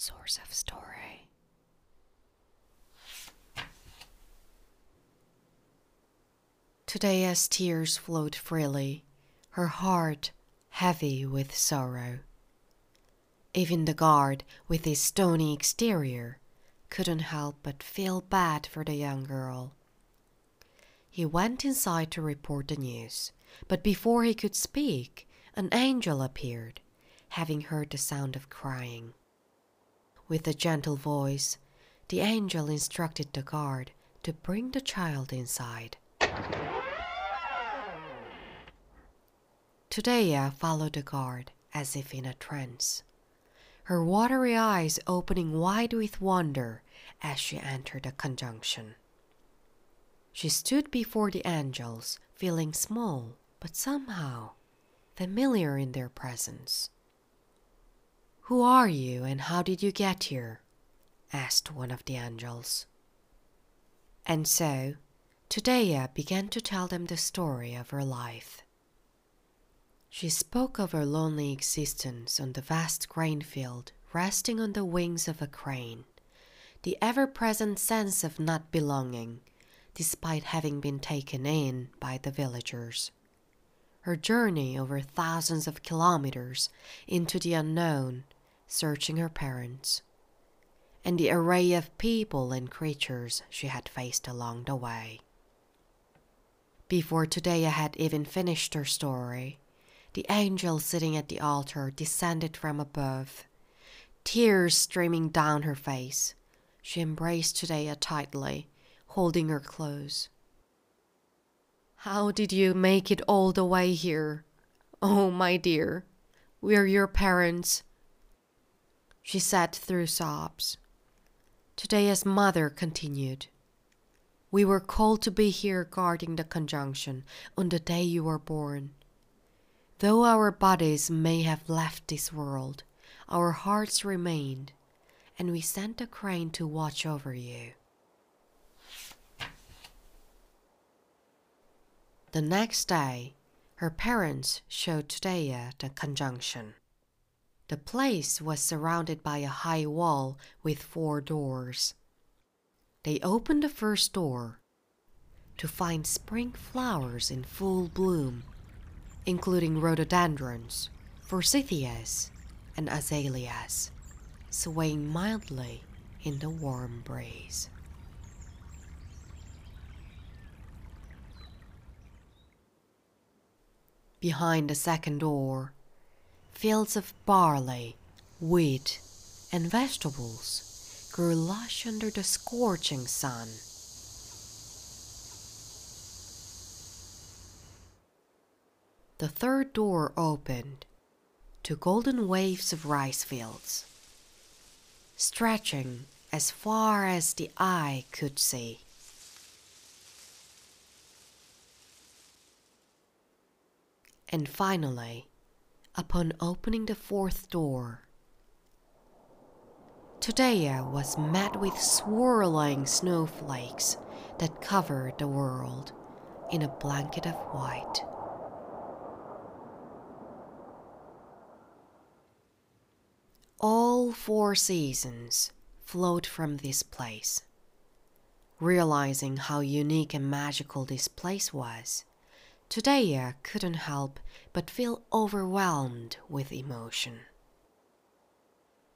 source of story. Todaya's tears flowed freely, her heart heavy with sorrow. Even the guard, with his stony exterior, couldn't help but feel bad for the young girl. He went inside to report the news, but before he could speak, an angel appeared, having heard the sound of crying. With a gentle voice, the angel instructed the guard to bring the child inside. Todaya followed the guard as if in a trance, her watery eyes opening wide with wonder as she entered the conjunction. She stood before the angels, feeling small, but somehow familiar in their presence. Who are you and how did you get here? asked one of the angels. And so, Todaya began to tell them the story of her life. She spoke of her lonely existence on the vast grain field, resting on the wings of a crane, the ever present sense of not belonging, despite having been taken in by the villagers. Her journey over thousands of kilometers into the unknown, searching her parents, and the array of people and creatures she had faced along the way. Before Todaya had even finished her story, the angel sitting at the altar descended from above, tears streaming down her face. She embraced Todaya tightly, holding her close. How did you make it all the way here? Oh, my dear, we're your parents. She said through sobs. Todaya's mother continued. We were called to be here guarding the conjunction on the day you were born. Though our bodies may have left this world, our hearts remained, and we sent a crane to watch over you. The next day, her parents showed Todaya the conjunction. The place was surrounded by a high wall with four doors. They opened the first door to find spring flowers in full bloom including rhododendrons, forsythias, and azaleas, swaying mildly in the warm breeze. Behind the second door, fields of barley, wheat, and vegetables grew lush under the scorching sun. the third door opened to golden waves of rice fields, stretching as far as the eye could see. And finally, upon opening the fourth door, Todaya was met with swirling snowflakes that covered the world in a blanket of white. All four seasons flowed from this place. Realizing how unique and magical this place was, Todaya couldn't help but feel overwhelmed with emotion.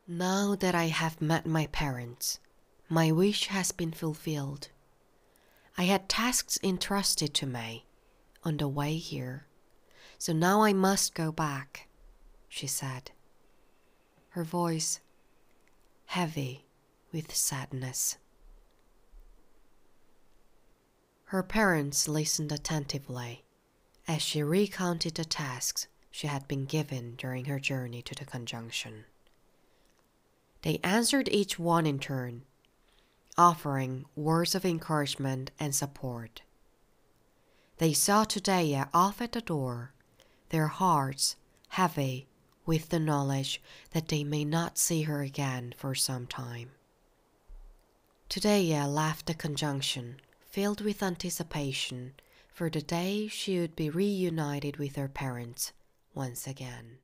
Now that I have met my parents, my wish has been fulfilled. I had tasks entrusted to me on the way here, so now I must go back, she said her voice heavy with sadness. Her parents listened attentively as she recounted the tasks she had been given during her journey to the conjunction. They answered each one in turn, offering words of encouragement and support. They saw Todaya off at the door, their hearts heavy with the knowledge that they may not see her again for some time. Todaya left the conjunction, filled with anticipation for the day she would be reunited with her parents once again.